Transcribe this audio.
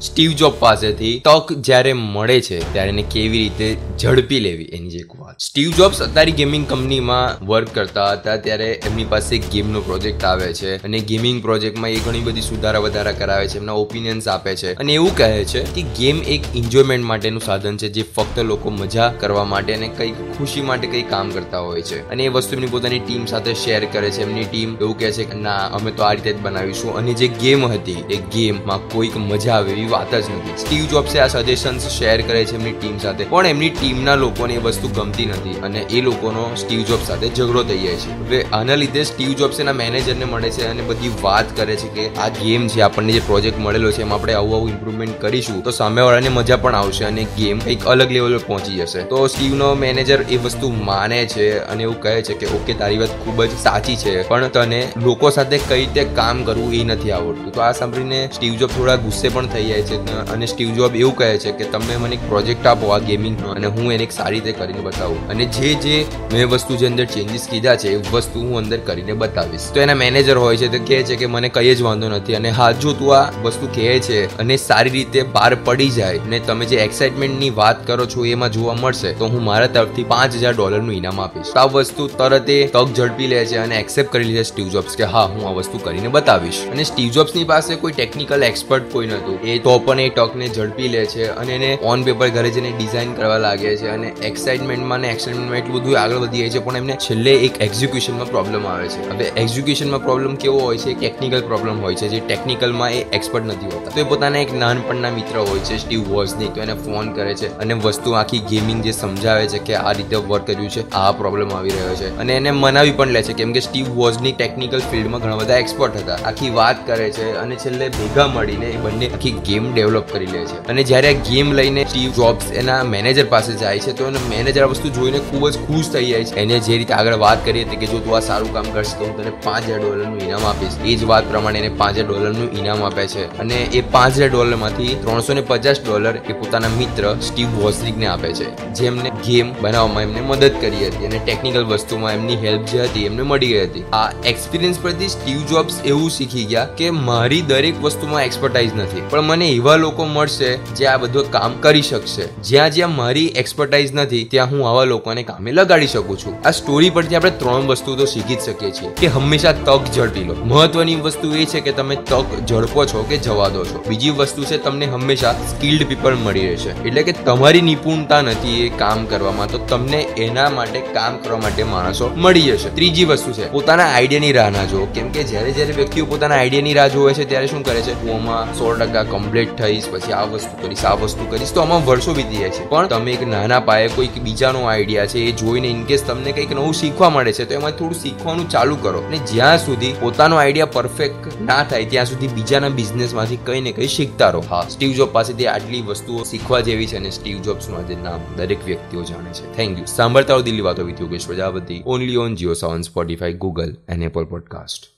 Steve job પાસેથી તક જ્યારે મળે છે, ત્યારે એને કેવી રીતે ઝડપી લેવી, એની જે વાત. સ્ટીવ જોબ્સ અત્યારે ગેમિંગ કંપનીમાં વર્ક કરતા હતા, ત્યારે એમની પાસે ગેમનો પ્રોજેક્ટ આવે છે અને ગેમિંગ પ્રોજેક્ટમાં એ ઘણી બધી સુધારા વધારા કરાવે છે, એમના ઓપિનિયન્સ આપે છે અને એવું કહે છે કે ગેમ એક એન્જોયમેન્ટ માટેનું સાધન છે, જે ફક્ત લોકો મજા કરવા માટે અને કંઈક ખુશી માટે કંઈક કામ કરતા હોય છે. અને એ વસ્તુ એમની પોતાની ટીમ સાથે શેર કરે છે, એમની ટીમ એવું કહે છે કે, ના, અમે તો આ રીતે જ બનાવીશું. અને જે ગેમ હતી, એ ગેમમાં કોઈક મજા આવે એવી વાત જ નથી. સ્ટીવ જોબ્સે આ સજેશન્સ શેર કરે છે એમની ટીમ સાથે. પણ એમની ટીમના લોકોને એ વસ્તુ ગમતી નથી અને એ લોકોનો સ્ટીવ જોબ સાથે ઝઘડો થઈ જાય છે. હવે આના લીધે સ્ટીવ જોબ્સ એના મેનેજરને મળે છે અને બધી વાત કરે છે કે આ ગેમ છે આપણને જે પ્રોજેક્ટ મળેલો છે એમાં આપણે આવું આવું ઇમ્પ્રુવમેન્ટ કરીશું. તો સામેવાળાને મજા પણ આવશે અને ગેમ એક અલગ લેવલ પર પહોંચી જશે. તો સ્ટીવનો મેનેજર એ વસ્તુ માને છે અને એવું કહે છે કે, ઓકે, તારી વાત ખૂબ જ સાચી છે, પણ તને લોકો સાથે કઈ રીતે કામ કરવું એ નથી આવડતું. તો આ સાંભળીને સ્ટીવ જોબ થોડા ગુસ્સે પણ થઈ જાય છે અને સ્ટીવ જોબ એવું કહે છે કે તમે મને એક પ્રોજેક્ટ આપો આ ગેમિંગનો, અને હું એને એક સારી રીતે કરીને બતાવું. અને જે જે મેં વસ્તુ જે અંદર ચેન્જીસ કીધા છે, એ વસ્તુ હું અંદર કરીને બતાવીશ. તો એના મેનેજર હોય છે તો કહે છે કે મને કઈ જ વાંધો નથી. અને હા, જો તું આ વસ્તુ કહે છે અને સારી રીતે બહાર પડી જાય અને તમે જે એક્સાઇટમેન્ટની વાત કરો છો એમાં જોવા મળશે, તો હું મારા તરફથી પાંચ હજાર ડોલરનું ઇનામ આપીશ. આ વસ્તુ તરત એ તક ઝડપી લે છે અને એક્સેપ્ટ કરી લે છે સ્ટીવ જોબ્સ કે હા, હું આ વસ્તુ કરીને બતાવીશ. અને સ્ટીવ જોબ્સની પાસે કોઈ ટેકનિકલ એક્સપર્ટ કોઈ નહોતું. એ તો પણ એ ટોકને ઝડપી લે છે અને એને ઓન પેપર ઘરે જઈને ડિઝાઇન કરવા લાગે છે અને એક્સાઇટમેન્ટમાં એક્સાઇટમેન્ટમાં એટલું બધું આગળ વધી જાય છે, પણ એમને છેલ્લે એક એક્ઝિક્યુશનમાં પ્રોબ્લેમ આવે છે. હવે એક્ઝિક્યુશનમાં પ્રોબ્લેમ કેવો હોય છે? ટેકનિકલ પ્રોબ્લેમ હોય છે, જે ટેકનિકલમાં એ એક્સપર્ટ નથી હોતા. તો એ પોતાના એક નાનપણના મિત્ર હોય છે, સ્ટીવ વોઝની તો એને ફોન કરે છે અને વસ્તુ આખી ગેમિંગ જે સમજાવે છે કે આ રીતે વર્ક કર્યું છે, આ પ્રોબ્લેમ આવી રહ્યો છે. અને એને મનાવી પણ લે છે, કેમ કે સ્ટીવ વોઝની ટેકનિકલ ફિલ્ડમાં ઘણા બધા એક્સપર્ટ હતા. આખી વાત કરે છે અને છેલ્લે ભેગા મળીને એ બંને આખી ગેમ ડેવલપ કરી લે છે. અને જ્યારે આ ગેમ લઈને સ્ટીવ જોબ્સ એના મેનેજર પાસે જાય છે, તો એનો મેનેજર આ વસ્તુ જોઈને ખૂબ જ ખુશ થઈ જાય છે. એને જે રીતે આગળ વાત કરી હતી કે જો તું આ સારું કામ કરશે, તો હું તને પાંચ હજાર ડોલરનું ઇનામ આપીશ. એ જ વાત પ્રમાણે એને પાંચ હજાર ડોલરનું ઇનામ આપે છે. અને એ પાંચ હજાર ડોલરમાંથી ત્રણસો ને પચાસ ડોલર એ પોતાના મિત્ર સ્ટીવ વોઝરિકને આપે છે, જેમને ગેમ બનાવવામાં એમને મદદ કરી હતી અને ટેકનિકલ વસ્તુમાં એમની હેલ્પ જે હતી, એમને મળી ગઈ હતી. આ એક્સપિરિયન્સ પરથી સ્ટીવ જોબ્સ એવું શીખી ગયા કે મારી દરેક વસ્તુમાં એક્સપર્ટાઇઝ નથી. પણ મને એવા લોકો મળશે જે આ બધું કામ કરી શકશે. જ્યાં જ્યાં મારી એક્સપર્ટાઇઝ નથી, ત્યાં હું આવા લોકોને કામે લગાડી શકું છું. આ સ્ટોરી પરથી આપણે ત્રણ વસ્તુ તો શીખી જ શકીએ છીએ કે હંમેશા તક ઝડપી લો. મહત્વની વસ્તુ એ છે કે તમે તક ઝડપો છો કે જવા દો છો. બીજી વસ્તુ છે તમને હંમેશા સ્કિલ્ડ પીપલ મળી રહેશે. એટલે કે તમારી નિપુણતા નથી એ કામ કરવામાં, તો તમને એના માટે, કામ કરવા માટે માણસો મળી જશે. ત્રીજી વસ્તુ છે, પોતાના આઈડિયાની રાહ ના જુઓ. કેમ કે જ્યારે જ્યારે વ્યક્તિઓ પોતાના આઈડિયાની રાહ જોવે છે, ત્યારે શું કરે છે? હું સો ટકા કમ્પ્લીટ થઈશ, પછી આ વસ્તુ કરીશ, આ વસ્તુ કરીશ, તો આમાં વર્ષો વીતી જાય છે. પણ તમે એક નાના પાયે કોઈક બીજાનો આઈડિયા છે, એ જોઈને ઇનકેસ તમને કંઈક નવું શીખવા મળે છે, તો એમાં થોડું શીખવાનું ચાલુ કરો. અને જ્યાં સુધી પોતાનો આઈડિયા પરફેક્ટ ના થાય, ત્યાં સુધી બીજાના બિઝનેસમાંથી કંઈ ને કંઈ શીખતા રહો. હા સ્ટીવ જોબ પાસેથી આટલી વસ્તુઓ શીખવા જેવી છે અને સ્ટીવ જોબ્સનું આજે નામ દરેક વ્યક્તિઓ જાણે છે. થેન્ક યુ સાંભળતા રહો દિલ્હી વાતો with Yogesh Prajapati. Only on Jio Saavn Spotify Google and Apple podcast